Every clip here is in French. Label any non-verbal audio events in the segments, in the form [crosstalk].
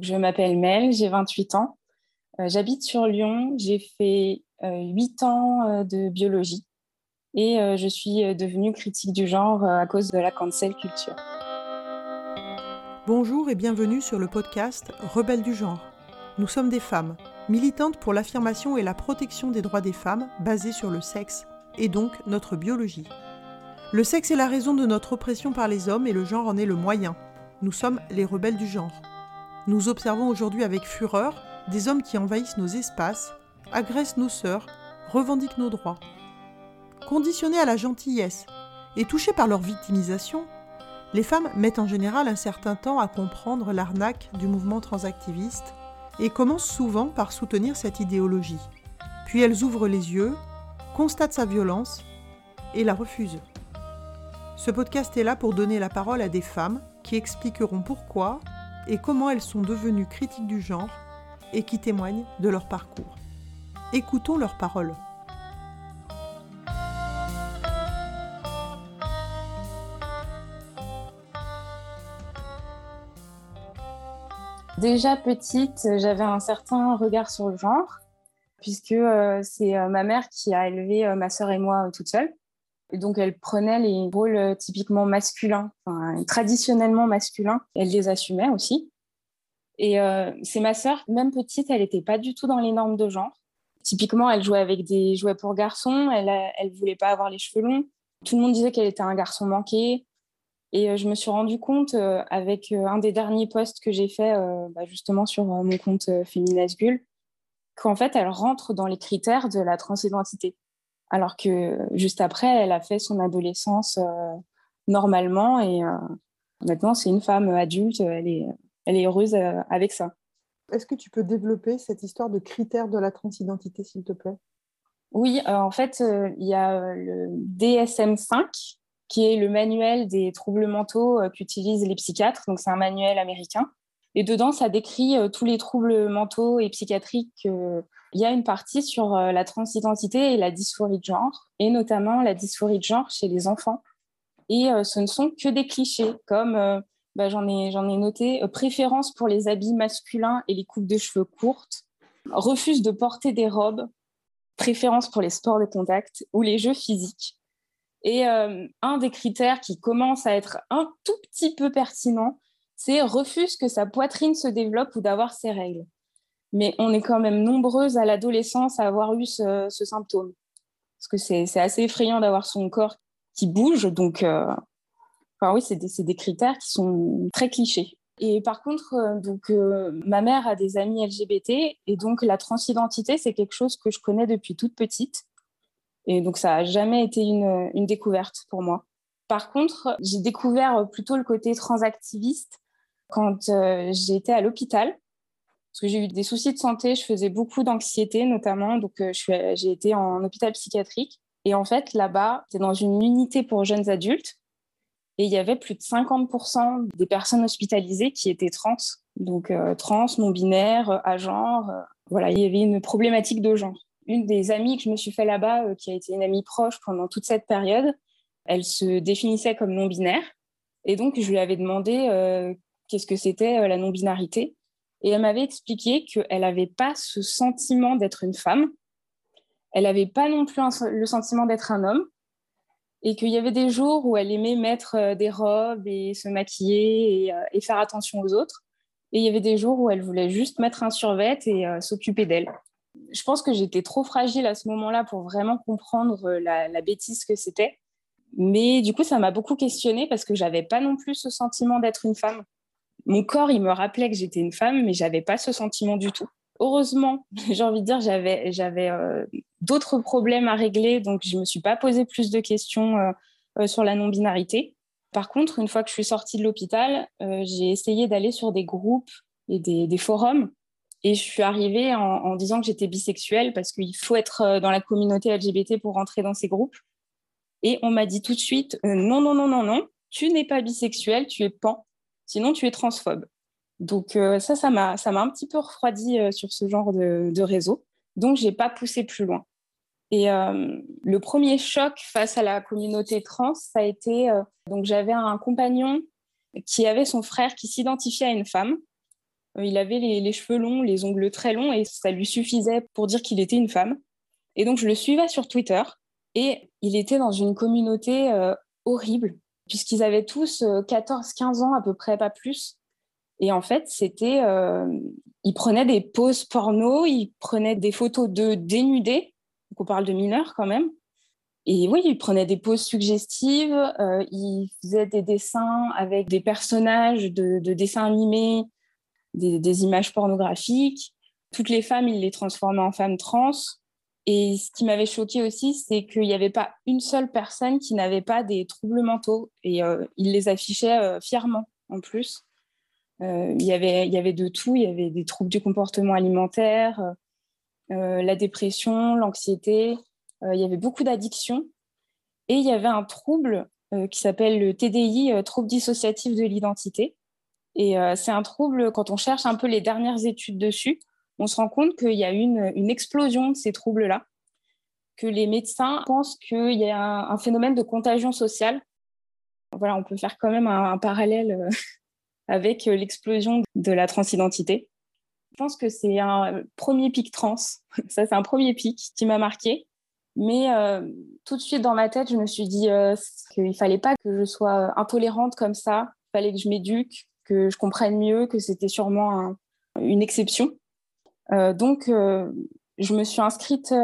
Je m'appelle Mel, j'ai 28 ans. J'habite sur Lyon, j'ai fait 8 ans de biologie et je suis devenue critique du genre à cause de la cancel culture. Bonjour et bienvenue sur le podcast Rebelles du genre. Nous sommes des femmes, militantes pour l'affirmation et la protection des droits des femmes basés sur le sexe et donc notre biologie. Le sexe est la raison de notre oppression par les hommes et le genre en est le moyen. Nous sommes les rebelles du genre. Nous observons aujourd'hui avec fureur des hommes qui envahissent nos espaces, agressent nos sœurs, revendiquent nos droits. Conditionnés à la gentillesse et touchés par leur victimisation, les femmes mettent en général un certain temps à comprendre l'arnaque du mouvement transactiviste et commencent souvent par soutenir cette idéologie. Puis elles ouvrent les yeux, constatent sa violence et la refusent. Ce podcast est là pour donner la parole à des femmes qui expliqueront pourquoi et comment elles sont devenues critiques du genre et qui témoignent de leur parcours. Écoutons leurs paroles. Déjà petite, j'avais un certain regard sur le genre, puisque euh, c'est euh, ma mère qui a élevé euh, ma sœur et moi toute seule. Et donc, elle prenait les rôles euh, typiquement masculins, traditionnellement masculins. Elle les assumait aussi. Et euh, c'est ma sœur, même petite, elle n'était pas du tout dans les normes de genre. Typiquement, elle jouait avec des jouets pour garçons. Elle ne voulait pas avoir les cheveux longs. Tout le monde disait qu'elle était un garçon manqué. Et euh, je me suis rendu compte avec un des derniers posts que j'ai fait bah, justement sur mon compte Féminasgul qu'en fait, elle rentre dans les critères de la transidentité alors que juste après, elle a fait son adolescence euh, normalement et euh, maintenant c'est une femme adulte, elle est, elle est heureuse euh, avec ça. Est-ce que tu peux développer cette histoire de critères de la transidentité, s'il te plaît? Oui, en fait, il y a le DSM-5, qui est le manuel des troubles mentaux qu'utilisent les psychiatres. Donc, c'est un manuel américain. Et dedans, ça décrit tous les troubles mentaux et psychiatriques il y a une partie sur euh, la transidentité et la dysphorie de genre, et notamment la dysphorie de genre chez les enfants. Et euh, ce ne sont que des clichés, comme euh, bah, j'en ai, ai noté préférence pour les habits masculins et les coupes de cheveux courtes, refuse de porter des robes, préférence pour les sports de contact ou les jeux physiques. Et un des critères qui commence à être un tout petit peu pertinent, c'est refuse que sa poitrine se développe ou d'avoir ses règles mais on est quand même nombreuses à l'adolescence à avoir eu ce, symptôme. Parce que c'est assez effrayant d'avoir son corps qui bouge. Donc, euh, enfin, oui, c'est des, critères qui sont très clichés. Et par contre, euh, donc, euh, ma mère a des amis LGBT et donc la transidentité, c'est quelque chose que je connais depuis toute petite. Et donc, ça n'a jamais été une, une, découverte pour moi. Par contre, j'ai découvert plutôt le côté transactiviste quand été à l'hôpital parce que j'ai eu des soucis de santé, je faisais beaucoup d'anxiété notamment, donc euh, j'ai été en hôpital psychiatrique. Et en fait, là-bas, c'est dans une unité pour jeunes adultes, et il y avait plus de 50% des personnes hospitalisées qui étaient trans, donc euh, trans, non-binaires, euh, à genre. voilà, il y avait une problématique de genre. Une des amies que je me suis fait là-bas, qui a été une amie proche pendant toute cette période, elle se définissait comme non-binaire. Et donc, je lui avais demandé qu'est-ce que c'était la non-binarité. Et elle m'avait expliqué qu'elle n'avait pas ce sentiment d'être une femme. Elle n'avait pas non plus le sentiment d'être un homme. Et qu'il y avait des jours où elle aimait mettre euh, des robes et se maquiller euh, et, faire attention aux autres. Et il y avait des jours où elle voulait juste mettre un survêt et euh, s'occuper d'elle. Je pense que j'étais trop fragile à ce moment-là pour vraiment comprendre la, la bêtise que c'était. Mais du coup, ça m'a beaucoup questionnée parce que j'avais pas non plus ce sentiment d'être une femme mon corps, il me rappelait que j'étais une femme, mais j'avais pas ce sentiment du tout. Heureusement, [laughs] j'ai envie de dire, j'avais, euh, d'autres problèmes à régler, donc je me suis pas posé plus de questions euh, euh, sur la non-binarité. Par contre, une fois que je suis sortie de l'hôpital, j'ai essayé d'aller sur des groupes et des, forums. Et je suis arrivée en, en disant que j'étais bisexuelle parce qu'il faut être dans la communauté LGBT pour rentrer dans ces groupes. Et on m'a dit tout de suite, non, non, non, non, non, tu n'es pas bisexuelle, tu es pan. Sinon, tu es transphobe. Donc euh, ça, ça m'a, un petit peu refroidi euh, sur ce genre de, réseau. Donc, j'ai pas poussé plus loin. Et euh, le premier choc face à la communauté trans, ça a été donc j'avais un compagnon qui avait son frère qui s'identifiait à une femme. il avait les, cheveux longs, les ongles très longs, et ça lui suffisait pour dire qu'il était une femme. Et donc, je le suivais sur Twitter, et il était dans une communauté horrible, puisqu'ils avaient tous 14-15 ans à peu près, pas plus. Et en fait, c'était, il prenait des poses porno, il prenait des photos de dénudés, donc on parle de mineurs quand même, et oui, il prenait des poses suggestives, euh, il faisait des dessins avec des personnages de, dessins animés, des, images pornographiques. Toutes les femmes, il les transformait en femmes trans. Et ce qui m'avait choqué aussi, c'est qu'il n'y avait pas une seule personne qui n'avait pas des troubles mentaux. Et euh, il les affichait euh, fièrement, en plus. il, y avait, il y avait de tout. Il y avait des troubles du comportement alimentaire, la dépression, l'anxiété, euh, il y avait beaucoup d'addictions et il y avait un trouble euh, qui s'appelle le TDI, euh, trouble dissociatif de l'identité. Et c'est un trouble, quand on cherche un peu les dernières études dessus, on se rend compte qu'il y a une, une explosion de ces troubles-là, que les médecins pensent qu'il y a un, phénomène de contagion sociale. Voilà, on peut faire quand même un, parallèle [laughs] avec l'explosion de la transidentité. Je pense que c'est un premier pic trans. [laughs] Ça, c'est un premier pic qui m'a marqué. Mais euh, tout de suite dans ma tête, je me suis dit euh, qu'il ne fallait pas que je sois intolérante comme ça. Il fallait que je m'éduque, que je comprenne mieux, que c'était sûrement une exception. Euh, donc, je me suis inscrite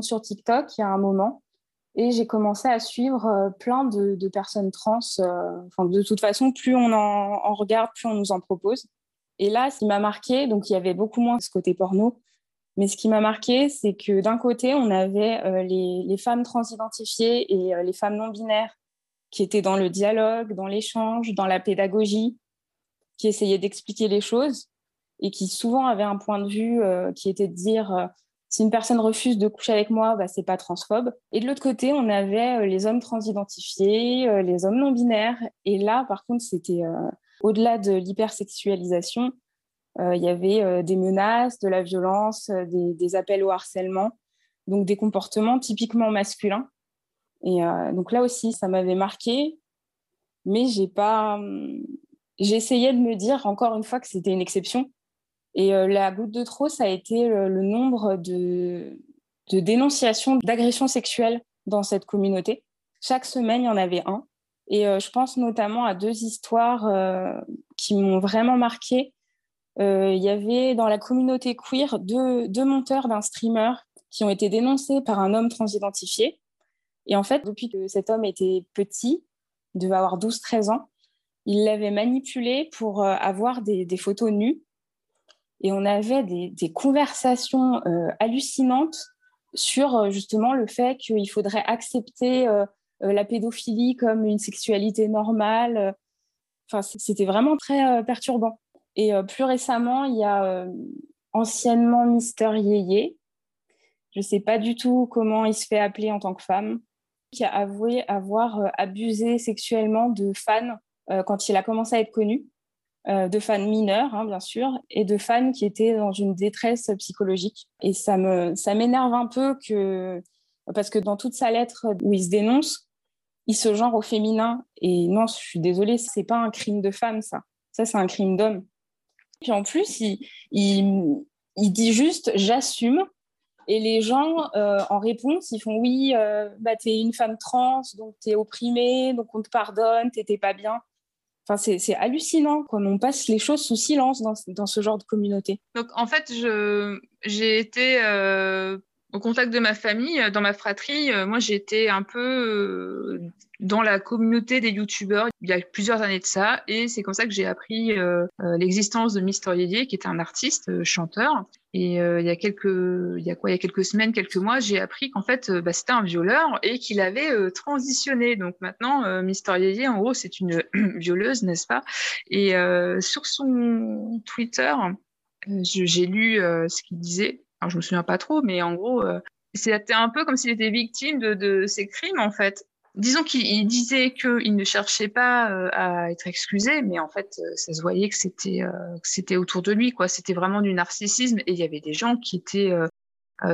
sur TikTok il y a un moment et j'ai commencé à suivre plein de, personnes trans. De toute façon, plus on en, regarde, plus on nous en propose. Et là, ce qui m'a marqué, donc il y avait beaucoup moins ce côté porno, mais ce qui m'a marqué, c'est que d'un côté, on avait euh, les, femmes transidentifiées et euh, les femmes non binaires qui étaient dans le dialogue, dans l'échange, dans la pédagogie, qui essayaient d'expliquer les choses et qui souvent avaient un point de vue euh, qui était de dire si une personne refuse de coucher avec moi, bah, c'est pas transphobe. Et de l'autre côté, on avait les hommes transidentifiés, les hommes non binaires. Et là, par contre, c'était au-delà de l'hypersexualisation, euh, il y avait euh, des menaces, de la violence, euh, des, appels au harcèlement, donc des comportements typiquement masculins. Et donc là aussi, ça m'avait marqué, mais j'ai pas. Hum, j'essayais de me dire encore une fois que c'était une exception. Et la goutte de trop, ça a été le, nombre de, dénonciations d'agressions sexuelles dans cette communauté. Chaque semaine, il y en avait un. Et je pense notamment à deux histoires qui m'ont vraiment marqué. Euh, il y avait dans la communauté queer deux, monteurs d'un streamer qui ont été dénoncés par un homme transidentifié. Et en fait, depuis que cet homme était petit, il devait avoir 12-13 ans, il l'avait manipulé pour euh, avoir des, photos nues. Et on avait des, conversations euh, hallucinantes sur justement le fait qu'il faudrait accepter la pédophilie comme une sexualité normale. Enfin, c'était vraiment très perturbant. Et euh, plus récemment, il y a euh, anciennement Mister Yeye. Je ne sais pas du tout comment il se fait appeler en tant que femme, qui a avoué avoir euh, abusé sexuellement de fans quand il a commencé à être connu, de fans mineurs, hein, bien sûr, et de fans qui étaient dans une détresse psychologique. Et ça me, ça m'énerve un peu que, parce que dans toute sa lettre où il se dénonce, il se genre au féminin. Et non, je suis désolée, c'est pas un crime de femme, ça. Ça, c'est un crime d'homme. Puis en plus, il, dit juste j'assume. Et les gens, euh, en réponse, ils font oui, euh, bah, une femme trans, donc tu es opprimée, donc on te pardonne, t'étais pas bien. Enfin, c'est hallucinant comme on passe les choses sous silence dans, dans, ce genre de communauté. Donc en fait, j'ai été euh, au contact de ma famille, dans ma fratrie. moi, j'ai été un peu dans la communauté des youtubeurs il y a plusieurs années de ça. Et c'est comme ça que j'ai appris euh, euh, l'existence de Mister Yeye qui était un artiste euh, chanteur. Et il y a quelques il y a quoi il y a quelques semaines quelques mois j'ai appris qu'en fait bah, c'était un violeur et qu'il avait transitionné. Donc maintenant Mister Yeye en gros c'est une [clears throat] violeuse n'est-ce pas? Et sur son Twitter j'ai lu ce qu'il disait alors je me souviens pas trop mais en gros c'était un peu comme s'il était victime de, de ces crimes en fait disons qu'il disait qu'il ne cherchait pas euh, à être excusé, mais en fait, euh, ça se voyait que c'était euh, autour de lui, quoi. C'était vraiment du narcissisme, et il y avait des gens qui étaient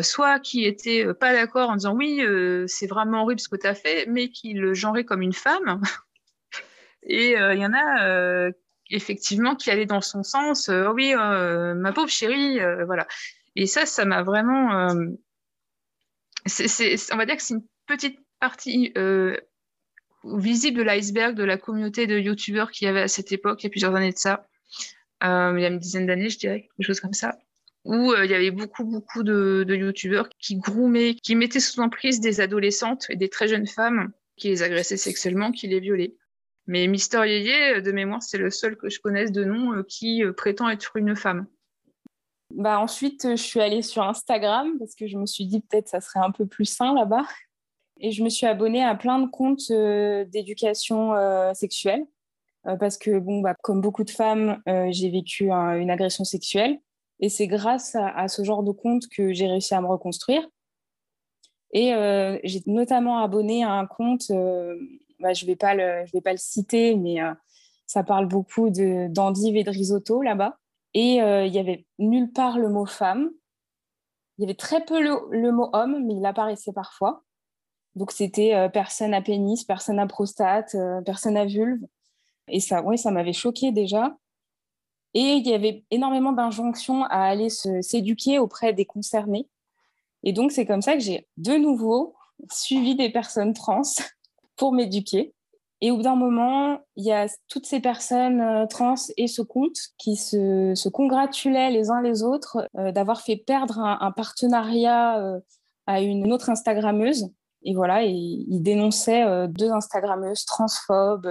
soit qui étaient pas d'accord en disant oui, c'est vraiment horrible ce que tu as fait, mais qui le genraient comme une femme. [laughs] et il y en a effectivement qui allaient dans son sens. Oui, ma pauvre chérie, voilà. Et ça, ça m'a vraiment. on va dire que c'est une petite partie visible de l'iceberg de la communauté de youtubeurs qu'il y avait à cette époque, il y a plusieurs années de ça. il y a une dizaine d'années, je dirais, quelque chose comme ça où il y avait beaucoup, beaucoup de, youtubeurs qui groomaient, qui mettaient sous emprise des adolescentes et des très jeunes femmes qui les agressait sexuellement, qui les violait. Mais Mister Yeye, euh, de mémoire, c'est le seul que je connaisse de nom euh, qui euh, prétend être une femme. Bah ensuite, je suis allée sur Instagram parce que je me suis dit peut-être ça serait un peu plus sain là-bas. Et je me suis abonnée à plein de comptes d'éducation sexuelle parce que, bon, bah, comme beaucoup de femmes, j'ai vécu une agression sexuelle. Et c'est grâce à, ce genre de compte que j'ai réussi à me reconstruire. Et euh, j'ai notamment abonné à un compte, euh, bah, je ne vais, pas le, citer, mais euh, ça parle beaucoup d'endive et de risotto là-bas. Et il n'y avait nulle part le mot femme. Il y avait très peu le, mot homme, mais il apparaissait parfois. Donc c'était personne à pénis, personne à prostate, personne à vulve. Et ça, oui, ça m'avait choqué déjà. Et il y avait énormément d'injonctions à aller s'éduquer auprès des concernés. Et donc, c'est comme ça que j'ai de nouveau suivi des personnes trans [laughs] pour m'éduquer. Et au bout d'un moment, il y a toutes ces personnes euh, trans et ce compte qui se, congratulaient les uns les autres euh, d'avoir fait perdre un, partenariat euh, à une autre Instagrammeuse. Et voilà, ils dénonçaient deux Instagrammeuses transphobes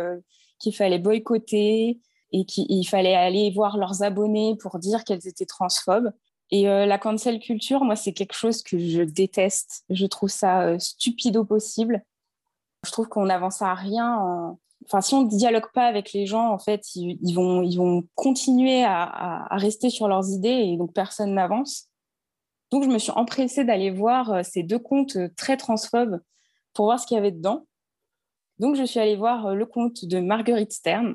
qu'il fallait boycotter et qu'il fallait aller voir leurs abonnés pour dire qu'elles étaient transphobes. Et la cancel culture, moi, c'est quelque chose que je déteste. Je trouve ça stupide au possible. Je trouve qu'on n'avance à rien. Enfin, si on ne dialogue pas avec les gens, en fait, ils, vont, ils vont continuer à, rester sur leurs idées et donc personne n'avance. Donc, je me suis empressée d'aller voir euh, ces deux comptes très transphobes pour voir ce qu'il y avait dedans. Donc, je suis allée voir le compte de Marguerite Stern.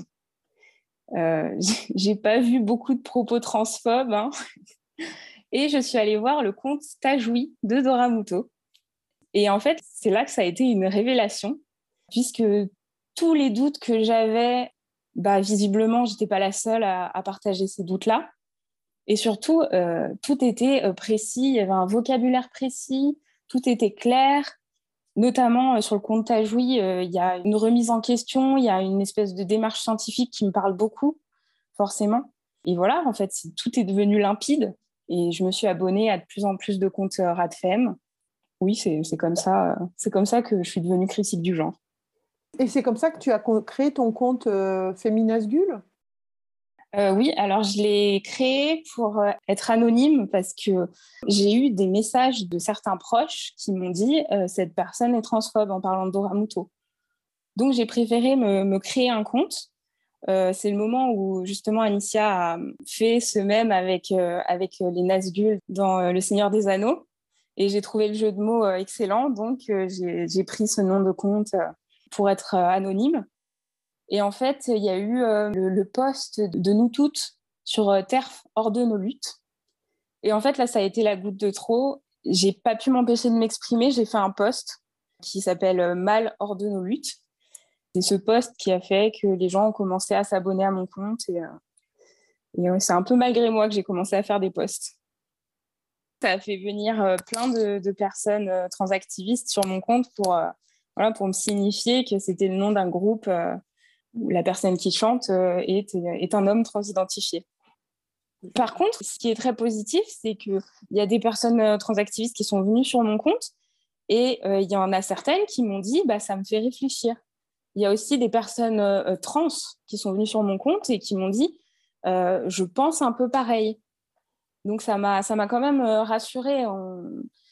Euh, [laughs] j'ai pas vu beaucoup de propos transphobes. Hein. [laughs] Et je suis allée voir le compte Tajoui de Dora Muto. Et en fait, c'est là que ça a été une révélation, puisque tous les doutes que j'avais, bah, visiblement, j'étais pas la seule à, partager ces doutes-là. Et surtout, euh, tout était euh, précis, il y avait un vocabulaire précis, tout était clair. Notamment euh, sur le compte Tajoui, il y a une remise en question, il y a une espèce de démarche scientifique qui me parle beaucoup, forcément. Et voilà, en fait, tout est devenu limpide. Et je me suis abonnée à de plus en plus de comptes RADFEM. Oui, c'est comme ça. Euh, c'est comme ça que je suis devenue critique du genre. Et c'est comme ça que tu as créé ton compte euh, Féminasgule Oui, alors je l'ai créé pour être anonyme parce que j'ai eu des messages de certains proches qui m'ont dit cette personne est transphobe en parlant de Dora Donc j'ai préféré me, créer un compte euh, c'est le moment où justement Anicia a fait ce même avec, euh, avec les Nazgûl dans euh, Le Seigneur des Anneaux. Et j'ai trouvé le jeu de mots excellent, donc j'ai pris ce nom de compte pour être anonyme. Et en fait, il y a eu le, poste de nous toutes sur TERF hors de nos luttes. Et en fait, là, ça a été la goutte de trop. J'ai pas pu m'empêcher de m'exprimer. J'ai fait un post qui s'appelle Mal hors de nos luttes c'est ce poste qui a fait que les gens ont commencé à s'abonner à mon compte. Et, euh, c'est un peu malgré moi que j'ai commencé à faire des posts. Ça a fait venir euh, plein de, personnes euh, transactivistes sur mon compte pour, voilà, pour me signifier que c'était le nom d'un groupe où la personne qui chante est, un homme transidentifié. Par contre, ce qui est très positif, c'est qu'il y a des personnes transactivistes qui sont venues sur mon compte et il y en a certaines qui m'ont dit bah, ça me fait réfléchir il y a aussi des personnes euh, euh, trans qui sont venues sur mon compte et qui m'ont dit euh, je pense un peu pareil. Donc ça m'a ça m'a quand même rassurée.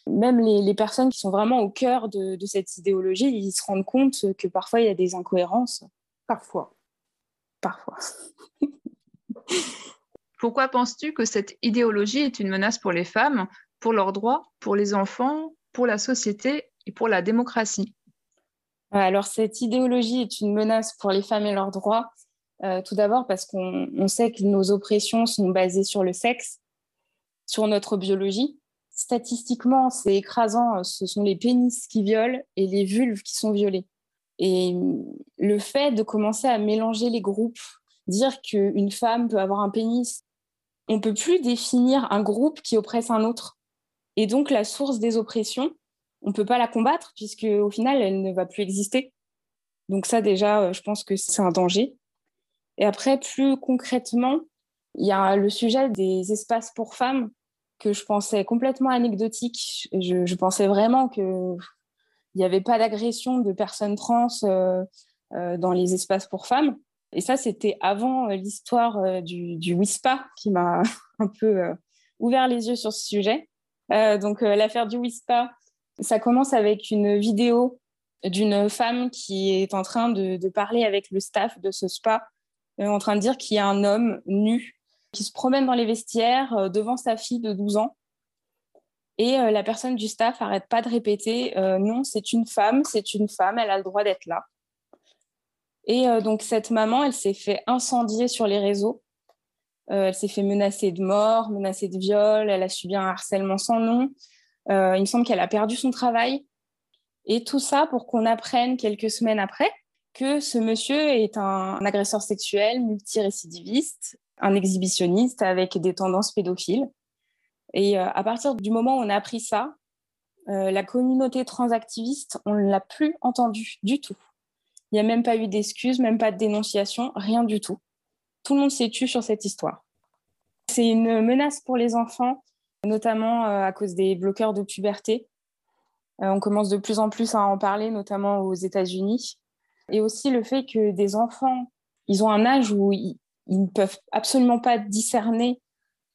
Même les, personnes qui sont vraiment au cœur de, cette idéologie, ils se rendent compte que parfois il y a des incohérences. Parfois. Parfois. [laughs] Pourquoi penses-tu que cette idéologie est une menace pour les femmes, pour leurs droits, pour les enfants, pour la société et pour la démocratie? Alors, cette idéologie est une menace pour les femmes et leurs droits. Euh, tout d'abord parce qu'on sait que nos oppressions sont basées sur le sexe, sur notre biologie. Statistiquement, c'est écrasant. Ce sont les pénis qui violent et les vulves qui sont violées. Et le fait de commencer à mélanger les groupes dire qu'une femme peut avoir un pénis. On ne peut plus définir un groupe qui oppresse un autre. Et donc, la source des oppressions, on ne peut pas la combattre, puisque au final, elle ne va plus exister. Donc ça, déjà, euh, je pense que c'est un danger. Et après, plus concrètement, il y a le sujet des espaces pour femmes que je pensais complètement anecdotique. Je, pensais vraiment qu'il n'y avait pas d'agression de personnes trans euh, euh, dans les espaces pour femmes. Et ça, c'était avant l'histoire du, du, WISPA qui m'a [laughs] un peu ouvert les yeux sur ce sujet. donc l'affaire du WISPA, ça commence avec une vidéo d'une femme qui est en train de, parler avec le staff de ce spa, euh, en train de dire qu'il y a un homme nu qui se promène dans les vestiaires euh, devant sa fille de 12 ans. Et euh, la personne du staff arrête pas de répéter non, c'est une femme, c'est une femme, elle a le droit d'être là. Et donc cette maman, elle s'est fait incendier sur les réseaux. elle s'est fait menacer de mort, menacer de viol, elle a subi un harcèlement sans nom. il me semble qu'elle a perdu son travail et tout ça pour qu'on apprenne quelques semaines après que ce monsieur est un, agresseur sexuel multirécidiviste, un exhibitionniste avec des tendances pédophiles. Et euh, à partir du moment où on a appris ça, euh, la communauté transactiviste, on ne l'a plus entendu du tout. Il n'y a même pas eu d'excuses, même pas de dénonciation, rien du tout. Tout le monde s'est tué sur cette histoire. C'est une menace pour les enfants, notamment euh, à cause des bloqueurs de puberté on commence de plus en plus à en parler, notamment aux États-Unis. Et aussi le fait que des enfants, ils ont un âge où ils, ne peuvent absolument pas discerner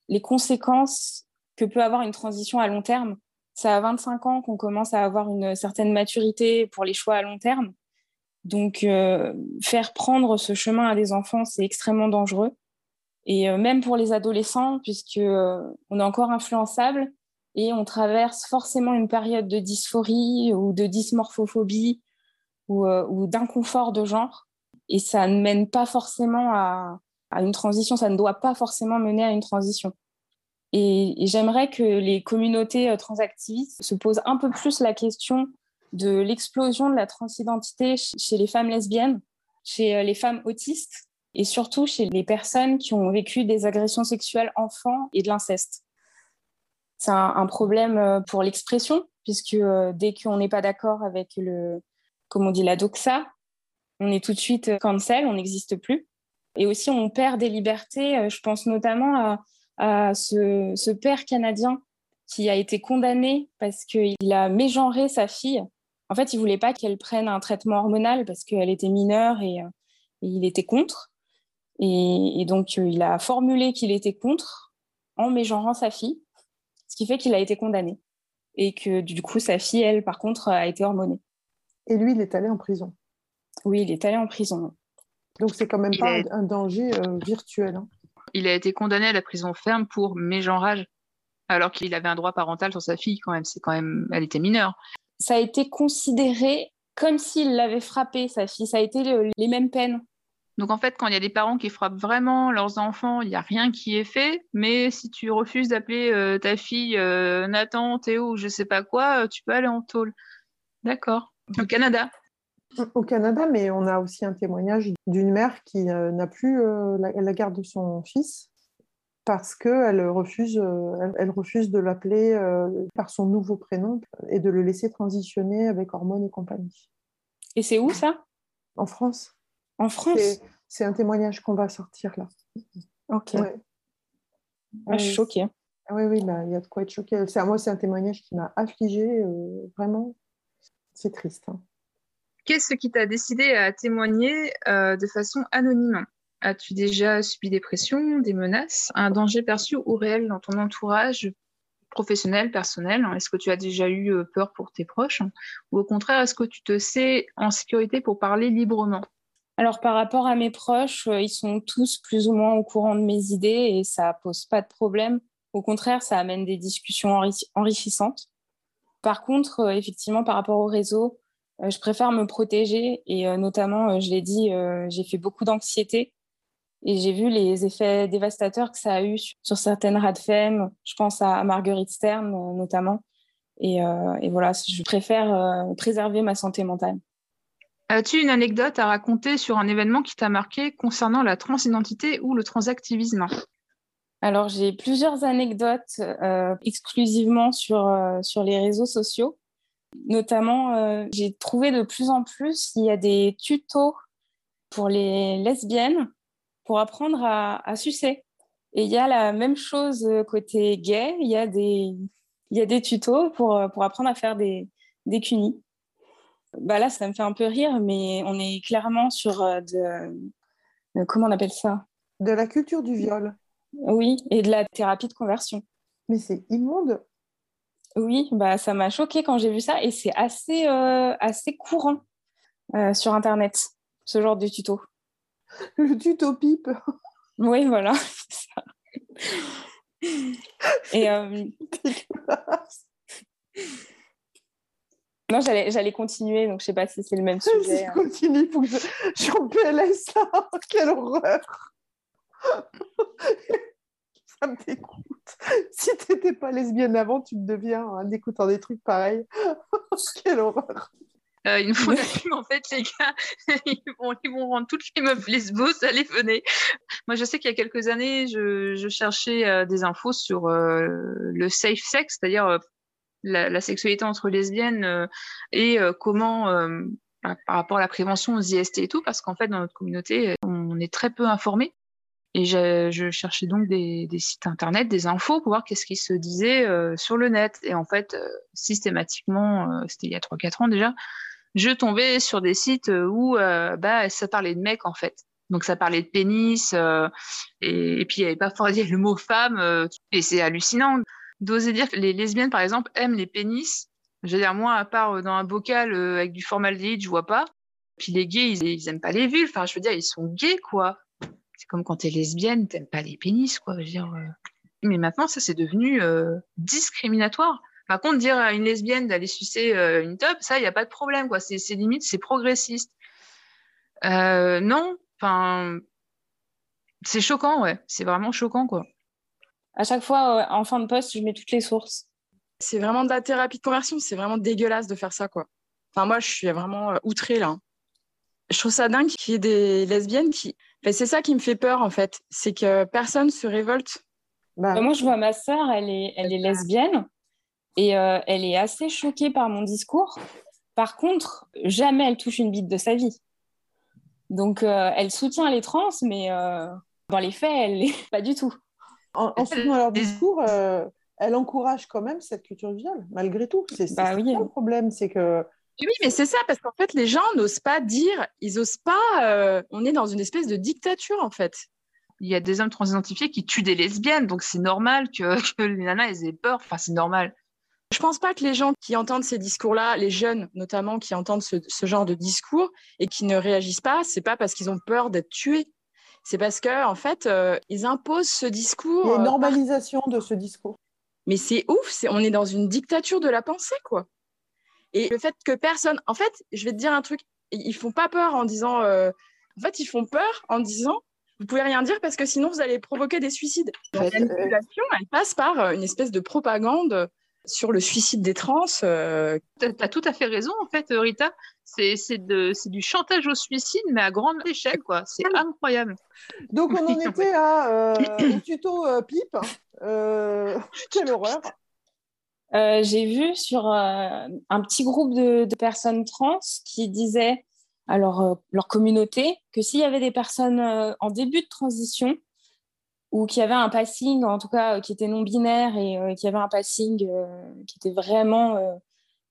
les conséquences que peut avoir une transition à long terme. C'est à 25 ans qu'on commence à avoir une certaine maturité pour les choix à long terme. Donc, euh, faire prendre ce chemin à des enfants, c'est extrêmement dangereux. Et euh, même pour les adolescents, puisque on est encore influençable, et on traverse forcément une période de dysphorie ou de dysmorphophobie ou, euh, d'inconfort de genre. Et ça ne mène pas forcément à, une transition, ça ne doit pas forcément mener à une transition. Et, j'aimerais que les communautés euh, transactivistes se posent un peu plus la question de l'explosion de la transidentité chez les femmes lesbiennes, chez euh, les femmes autistes et surtout chez les personnes qui ont vécu des agressions sexuelles enfants et de l'inceste. C'est un, problème euh, pour l'expression, puisque dès qu'on n'est pas d'accord avec le, comme on dit, la doxa, on est tout de suite cancel, on n'existe plus. Et aussi, on perd des libertés. Je pense notamment à, ce, père canadien qui a été condamné parce qu'il a mégenré sa fille. En fait, il voulait pas qu'elle prenne un traitement hormonal parce qu'elle était mineure et, il était contre. Et, et donc, il a formulé qu'il était contre en mégenrant sa fille ce qui fait qu'il a été condamné. Et que du coup, sa fille, elle, par contre, a été hormonée. Et lui, il est allé en prison. Oui, il est allé en prison. Donc, c'est quand même pas un danger euh, virtuel. Hein. Il a été condamné à la prison ferme pour mégenrage, alors qu'il avait un droit parental sur sa fille quand même. C'est quand même, elle était mineure. Ça a été considéré comme s'il l'avait frappé, sa fille. Ça a été les mêmes peines. Donc en fait, quand il y a des parents qui frappent vraiment leurs enfants, il n'y a rien qui est fait. Mais si tu refuses d'appeler euh, ta fille euh, Nathan, Théo ou je sais pas quoi, tu peux aller en tôle. D'accord. Au Canada. Au Canada, mais on a aussi un témoignage d'une mère qui n'a plus la, garde de son fils parce qu'elle refuse, elle, refuse de l'appeler par son nouveau prénom et de le laisser transitionner avec hormones et compagnie. Et c'est où ça? En France. En France? C'est un témoignage qu'on va sortir là. Ok. Ah, je suis choquée. Ah oui, oui, il y a de quoi être choqué. Moi, c'est un témoignage qui m'a affligée, euh, vraiment. C'est triste. Hein. Qu'est-ce qui t'a décidé à témoigner euh, de façon anonyme? As-tu déjà subi des pressions, des menaces, un danger perçu ou réel dans ton entourage professionnel, personnel? Est-ce que tu as déjà eu euh, peur pour tes proches? Ou au contraire, est-ce que tu te sais en sécurité pour parler librement? Alors par rapport à mes proches, euh, ils sont tous plus ou moins au courant de mes idées et ça pose pas de problème. Au contraire, ça amène des discussions enrichissantes. Par contre, effectivement, par rapport au réseau, je préfère me protéger et notamment, je l'ai dit, j'ai fait beaucoup d'anxiété et j'ai vu les effets dévastateurs que ça a eu sur certaines radfem. Je pense à Marguerite Stern notamment. Et, et, voilà, je préfère préserver ma santé mentale. As-tu une anecdote à raconter sur un événement qui t'a marqué concernant la transidentité ou le transactivisme? Alors, j'ai plusieurs anecdotes euh, exclusivement sur, euh, sur les réseaux sociaux. Notamment, euh, j'ai trouvé de plus en plus, il y a des tutos pour les lesbiennes pour apprendre à, à sucer. Et il y a la même chose côté gay, il y a des, il y a des tutos pour, pour apprendre à faire des, des cunis bah là, ça me fait un peu rire, mais on est clairement sur euh, de, comment on appelle ça? De la culture du viol. Oui, et de la thérapie de conversion. Mais c'est immonde. Oui, bah ça m'a choqué quand j'ai vu ça, et c'est assez, euh, assez courant euh, sur Internet, ce genre de tuto. Le tuto pipe. Oui, voilà. [laughs] et non, j'allais continuer, donc je sais pas si c'est le même [laughs] sujet. Hein. Continue, faut que je, je suis en PLS là. Quelle horreur Ça me dégoûte. [laughs] Si tu n'étais pas lesbienne avant, tu me deviens en écoutant des trucs pareils. [laughs] Quelle horreur euh, une fois en fait, les gars, [laughs] ils vont, ils vont, rendre toutes les meufs lesbos, allez, venez. Moi, je sais qu'il y a quelques années, je, je cherchais euh, des infos sur euh, le safe sex, c'est-à-dire euh, la, sexualité entre lesbiennes et comment euh, par rapport à la prévention aux IST et tout, parce qu'en fait, dans notre communauté, on est très peu informés. Et je, cherchais donc des, sites internet, des infos pour voir qu'est-ce qui se disait sur le net. Et en fait, systématiquement, c'était il y a 3-4 ans déjà, je tombais sur des sites où bah, ça parlait de mecs en fait. Donc ça parlait de pénis, et, puis il n'y avait pas forcément le mot femme, et c'est hallucinant d'oser dire que les lesbiennes, par exemple, aiment les pénis. Je veux dire, moi, à part euh, dans un bocal euh, avec du formaldéhyde, je vois pas. Puis les gays, ils, ils aiment pas les vulves. Enfin, je veux dire, ils sont gays, quoi. C'est comme quand tu es lesbienne, t'aimes pas les pénis, quoi. Je veux dire, euh. Mais maintenant, ça, c'est devenu discriminatoire. Par contre, dire à une lesbienne d'aller sucer une top, ça, il n'y a pas de problème, quoi. C'est limite, c'est progressiste. non, enfin, c'est choquant, ouais. C'est vraiment choquant, quoi à chaque fois, euh, en fin de poste, je mets toutes les sources. C'est vraiment de la thérapie de conversion. C'est vraiment dégueulasse de faire ça, quoi. Enfin, moi, je suis vraiment euh, outrée, là. Je trouve ça dingue qu'il y ait des lesbiennes qui... c'est ça qui me fait peur, en fait. C'est que personne se révolte. Bah, bah, moi, je vois ma sœur, elle est, elle est lesbienne. Et euh, elle est assez choquée par mon discours. Par contre, jamais elle touche une bite de sa vie. Donc, elle soutient les trans, mais dans les faits, elle n'est [laughs] pas du tout en, soutenant leur discours, euh, elle encourage quand même cette culture viol, malgré tout. C'est bah, oui. le problème, c'est que. Oui, mais c'est ça, parce qu'en fait, les gens n'osent pas dire, ils osent pas. Euh, on est dans une espèce de dictature, en fait. Il y a des hommes transidentifiés qui tuent des lesbiennes, donc c'est normal que, [laughs] que, les nanas aient peur. Enfin, c'est normal. Je pense pas que les gens qui entendent ces discours-là, les jeunes notamment qui entendent ce, ce, genre de discours et qui ne réagissent pas, c'est pas parce qu'ils ont peur d'être tués c'est parce que en fait, euh, ils imposent ce discours. Il y a une euh, normalisation de ce discours. Mais c'est ouf, c'est on est dans une dictature de la pensée, quoi. Et le fait que personne, en fait, je vais te dire un truc, ils font pas peur en disant, euh, en fait, ils font peur en disant, vous pouvez rien dire parce que sinon vous allez provoquer des suicides. la manipulation, elle passe par une espèce de propagande sur le suicide des trans. Euh... Tu as, tout à fait raison, en fait, Rita. C'est du chantage au suicide, mais à grande échelle, quoi. C'est incroyable. Donc, on en [laughs] était à euh, tuto euh, pipe. Euh, [laughs] quelle horreur. J'ai vu sur un petit groupe de, personnes trans qui disaient à leur, leur communauté que s'il y avait des personnes en début de transition, ou qui avait un passing, en tout cas qui était non binaire et euh, qui avait un passing euh, qui était vraiment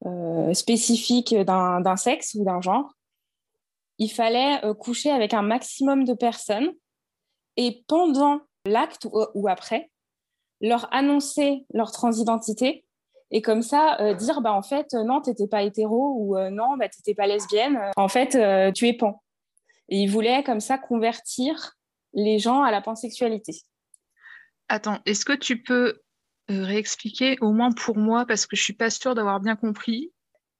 euh, spécifique d'un sexe ou d'un genre, il fallait coucher avec un maximum de personnes et pendant l'acte ou, après, leur annoncer leur transidentité et comme ça dire bah en fait non t'étais pas hétéro ou non bah t'étais pas lesbienne en fait tu es pan. Et ils voulaient comme ça convertir les gens à la pansexualité. Attends, est-ce que tu peux euh, réexpliquer, au moins pour moi, parce que je suis pas sûre d'avoir bien compris?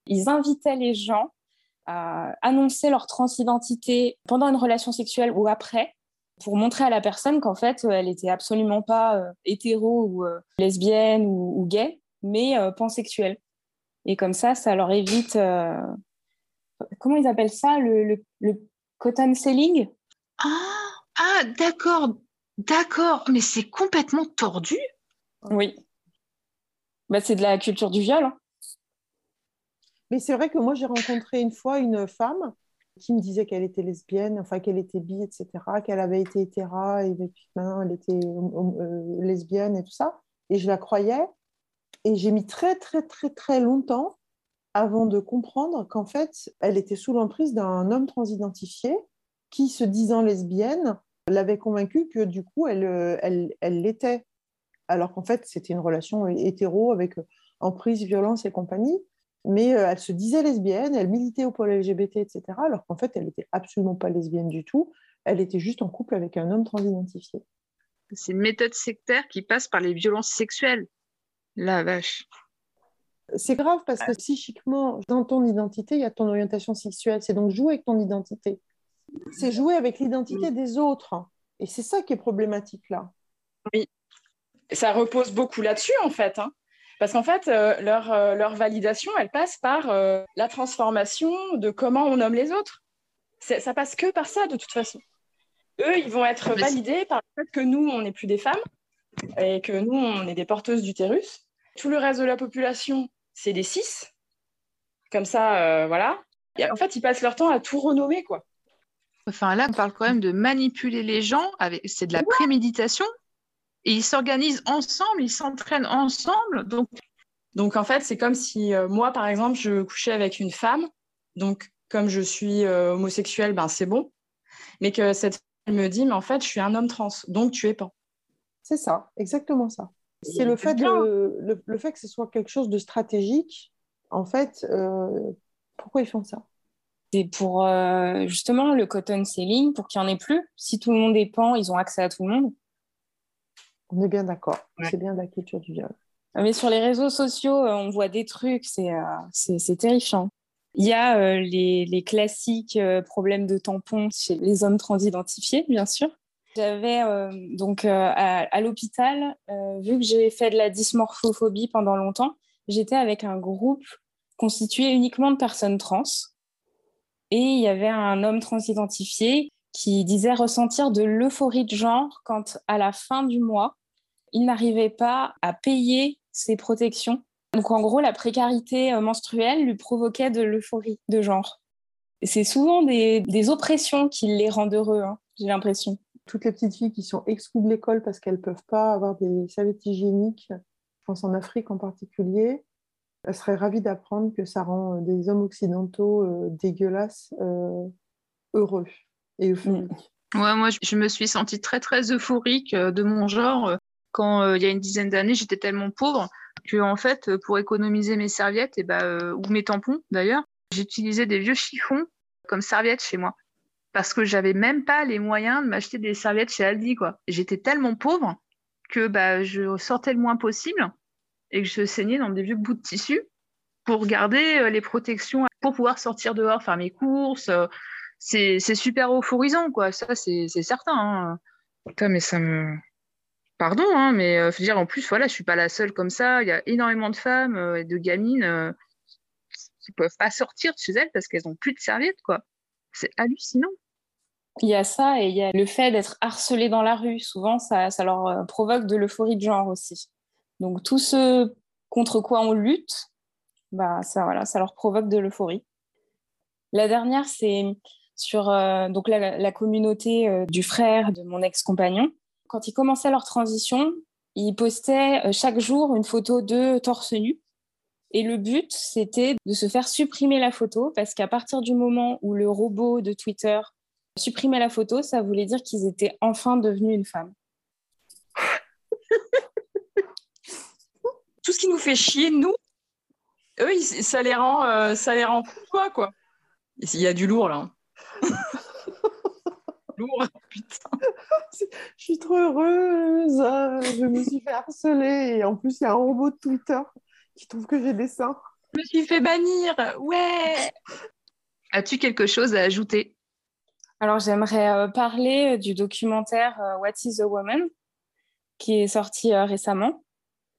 Ils invitaient les gens à annoncer leur transidentité pendant une relation sexuelle ou après, pour montrer à la personne qu'en fait, euh, elle n'était absolument pas euh, hétéro ou lesbienne ou, gay, mais pansexuelle. Et comme ça, ça leur évite comment ils appellent ça, le, le, cotton selling? Ah, ah d'accord, d'accord, mais c'est complètement tordu. Oui. Bah, c'est de la culture du viol. Hein. Mais c'est vrai que moi, j'ai rencontré une fois une femme qui me disait qu'elle était lesbienne, enfin qu'elle était bi, etc., qu'elle avait été hétéra et puis maintenant elle était euh, lesbienne et tout ça. Et je la croyais. Et j'ai mis très, très, très, très longtemps avant de comprendre qu'en fait, elle était sous l'emprise d'un homme transidentifié qui, se disant lesbienne, l'avait convaincue que du coup, elle, euh, elle, elle l'était. Alors qu'en fait, c'était une relation hétéro avec emprise, violence et compagnie mais euh, elle se disait lesbienne, elle militait au pôle LGBT, etc., alors qu'en fait, elle n'était absolument pas lesbienne du tout, elle était juste en couple avec un homme transidentifié. C'est une méthode sectaire qui passe par les violences sexuelles. La vache. C'est grave parce que psychiquement, dans ton identité, il y a ton orientation sexuelle. C'est donc jouer avec ton identité. C'est jouer avec l'identité des autres. Et c'est ça qui est problématique là. Oui. Ça repose beaucoup là-dessus, en fait. Hein. Parce qu'en fait, euh, leur, euh, leur, validation, elle passe par euh, la transformation de comment on nomme les autres. Ça passe que par ça, de toute façon. Eux, ils vont être validés par le fait que nous, on n'est plus des femmes et que nous, on est des porteuses d'utérus. Tout le reste de la population, c'est des cis. Comme ça, voilà. Et en fait, ils passent leur temps à tout renommer, quoi. Enfin, là, on parle quand même de manipuler les gens. Avec... C'est de la préméditation et ils s'organisent ensemble, ils s'entraînent ensemble. Donc, donc en fait, c'est comme si euh, moi, par exemple, je couchais avec une femme. Donc, comme je suis euh, homosexuelle, ben, c'est bon. Mais que cette femme me dit, mais en fait, je suis un homme trans, donc tu es pas. C'est ça, exactement ça. C'est le fait, de, le, fait que ce soit quelque chose de stratégique. En fait, euh, pourquoi ils font ça? C'est pour justement le cotton selling, pour qu'il n'y en ait plus. Si tout le monde pan, ils ont accès à tout le monde. On est bien d'accord. C'est bien la culture du viol. Ah, mais sur les réseaux sociaux, euh, on voit des trucs, c'est euh, terrifiant. Il y a euh, les, classiques problèmes de tampons chez les hommes transidentifiés, bien sûr. J'avais donc à, l'hôpital, vu que j'ai fait de la dysmorphophobie pendant longtemps, j'étais avec un groupe constitué uniquement de personnes trans. Et il y avait un homme transidentifié qui disait ressentir de l'euphorie de genre quand, à la fin du mois, il n'arrivait pas à payer ses protections. Donc, en gros, la précarité euh, menstruelle lui provoquait de l'euphorie de genre. C'est souvent des, oppressions qui les rendent heureux, hein, j'ai l'impression. Toutes les petites filles qui sont exclues de l'école parce qu'elles ne peuvent pas avoir des serviettes hygiéniques, je pense en Afrique en particulier, elles seraient ravies d'apprendre que ça rend euh, des hommes occidentaux euh, dégueulasses heureux et euphorique. Ouais, moi, je me suis sentie très, très euphorique euh, de mon genre. Euh, quand euh, il y a une dizaine d'années, j'étais tellement pauvre que, en fait, pour économiser mes serviettes, et bah, ou mes tampons d'ailleurs, j'utilisais des vieux chiffons comme serviettes chez moi. Parce que j'avais même pas les moyens de m'acheter des serviettes chez Aldi, quoi. J'étais tellement pauvre que bah, je sortais le moins possible et que je saignais dans des vieux bouts de tissu pour garder les protections, pour pouvoir sortir dehors, faire mes courses, c'est super euphorisant, quoi. Ça, c'est certain. Hein. Mais ça me. Pardon, hein, mais euh, dire, en plus, voilà, je suis pas la seule comme ça. Il y a énormément de femmes euh, et de gamines euh, qui peuvent pas sortir de chez elles parce qu'elles ont plus de serviettes, quoi. C'est hallucinant. Il y a ça et il y a le fait d'être harcelé dans la rue. Souvent, ça, ça leur provoque de l'euphorie de genre aussi. Donc, tout ce contre quoi on lutte, bah, ça, voilà, ça leur provoque de l'euphorie. La dernière, c'est sur euh, donc la, communauté euh, du frère de mon ex-compagnon. Quand ils commençaient leur transition, ils postaient euh, chaque jour une photo de torse nu. Et le but, c'était de se faire supprimer la photo parce qu'à partir du moment où le robot de Twitter supprimait la photo, ça voulait dire qu'ils étaient enfin devenus une femme. Tout ce qui nous fait chier, nous, eux, ça les rend, ça les rend quoi, quoi. Il y a du lourd là. Hein. [laughs] lourd, putain. Je suis trop heureuse. Je me suis fait harceler et en plus, il y a un robot de Twitter qui trouve que j'ai des seins. Je me suis fait bannir. Ouais. As-tu quelque chose à ajouter? Alors, j'aimerais euh, parler du documentaire euh, What is a Woman qui est sorti euh, récemment.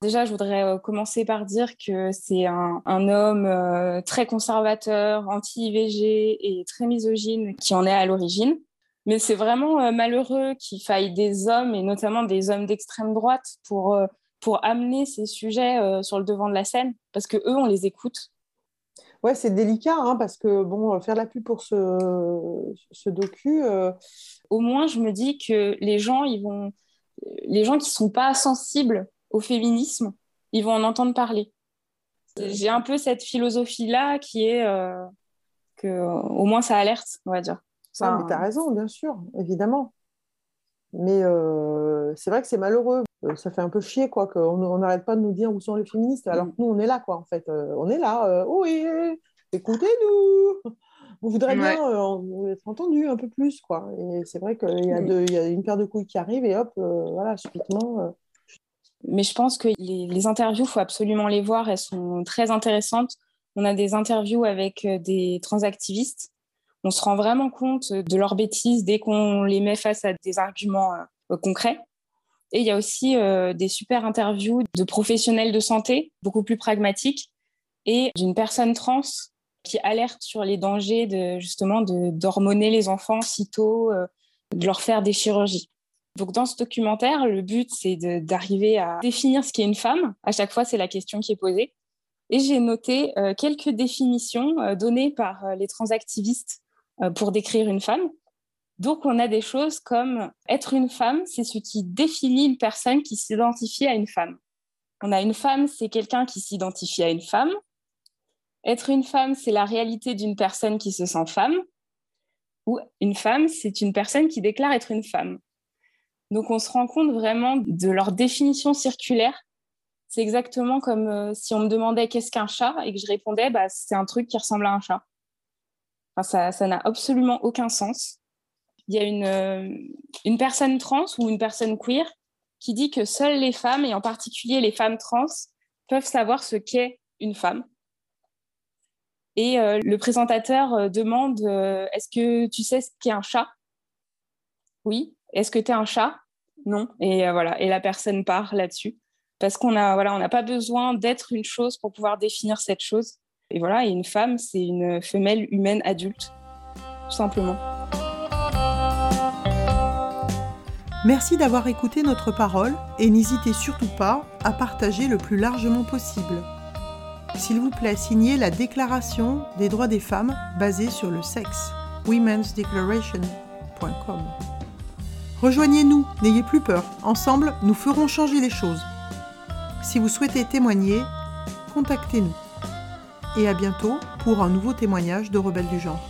Déjà, je voudrais euh, commencer par dire que c'est un, homme euh, très conservateur, anti-IVG et très misogyne qui en est à l'origine. Mais c'est vraiment euh, malheureux qu'il faille des hommes, et notamment des hommes d'extrême droite, pour, pour amener ces sujets sur le devant de la scène, parce que eux, on les écoute. Ouais, c'est délicat, hein, parce que bon, faire la pub pour ce, ce docu. Au moins, je me dis que les gens, ils vont, les gens qui sont pas sensibles au féminisme, ils vont en entendre parler. J'ai un peu cette philosophie-là qui est euh, que au moins ça alerte, on va dire. Ça, mais tu as raison, bien sûr, évidemment. Mais euh, c'est vrai que c'est malheureux. Euh, ça fait un peu chier, quoi, qu'on n'arrête pas de nous dire où sont les féministes, alors que nous, on est là, quoi, en fait. on est là. oui, écoutez-nous [laughs] on voudrait bien être entendu un peu plus, quoi. Et c'est vrai qu'il y, y, a une paire de couilles qui arrive et hop, voilà, subitement, mais je pense que les, interviews, il faut absolument les voir. Elles sont très intéressantes. On a des interviews avec euh, des transactivistes. On se rend vraiment compte de leurs bêtises dès qu'on les met face à des arguments euh, concrets. Et il y a aussi euh, des super interviews de professionnels de santé, beaucoup plus pragmatiques, et d'une personne trans qui alerte sur les dangers de justement d'hormoner les enfants si tôt, de leur faire des chirurgies. Donc dans ce documentaire, le but, c'est d'arriver à définir ce qu'est une femme. À chaque fois, c'est la question qui est posée. Et j'ai noté euh, quelques définitions euh, données par euh, les transactivistes pour décrire une femme. Donc on a des choses comme être une femme, c'est ce qui définit une personne qui s'identifie à une femme. On a une femme, c'est quelqu'un qui s'identifie à une femme. Être une femme, c'est la réalité d'une personne qui se sent femme. Ou une femme, c'est une personne qui déclare être une femme. Donc on se rend compte vraiment de leur définition circulaire. C'est exactement comme euh, si on me demandait qu'est-ce qu'un chat et que je répondais bah, c'est un truc qui ressemble à un chat. ça n'a absolument aucun sens. Il y a une, euh, une personne trans ou une personne queer qui dit que seules les femmes, et en particulier les femmes trans, peuvent savoir ce qu'est une femme. Et euh, le présentateur demande Est-ce que tu sais ce qu'est un chat? Oui. Est-ce que tu es un chat? Non. Et euh, voilà. Et la personne part là-dessus. Parce qu'on a, voilà, n'a pas besoin d'être une chose pour pouvoir définir cette chose. Et voilà, une femme, c'est une femelle humaine adulte, tout simplement. Merci d'avoir écouté notre parole et n'hésitez surtout pas à partager le plus largement possible. S'il vous plaît, signez la Déclaration des droits des femmes basée sur le sexe, womensdeclaration.com. Rejoignez-nous, n'ayez plus peur. Ensemble, nous ferons changer les choses. Si vous souhaitez témoigner, contactez-nous. Et à bientôt pour un nouveau témoignage de Rebelles du genre.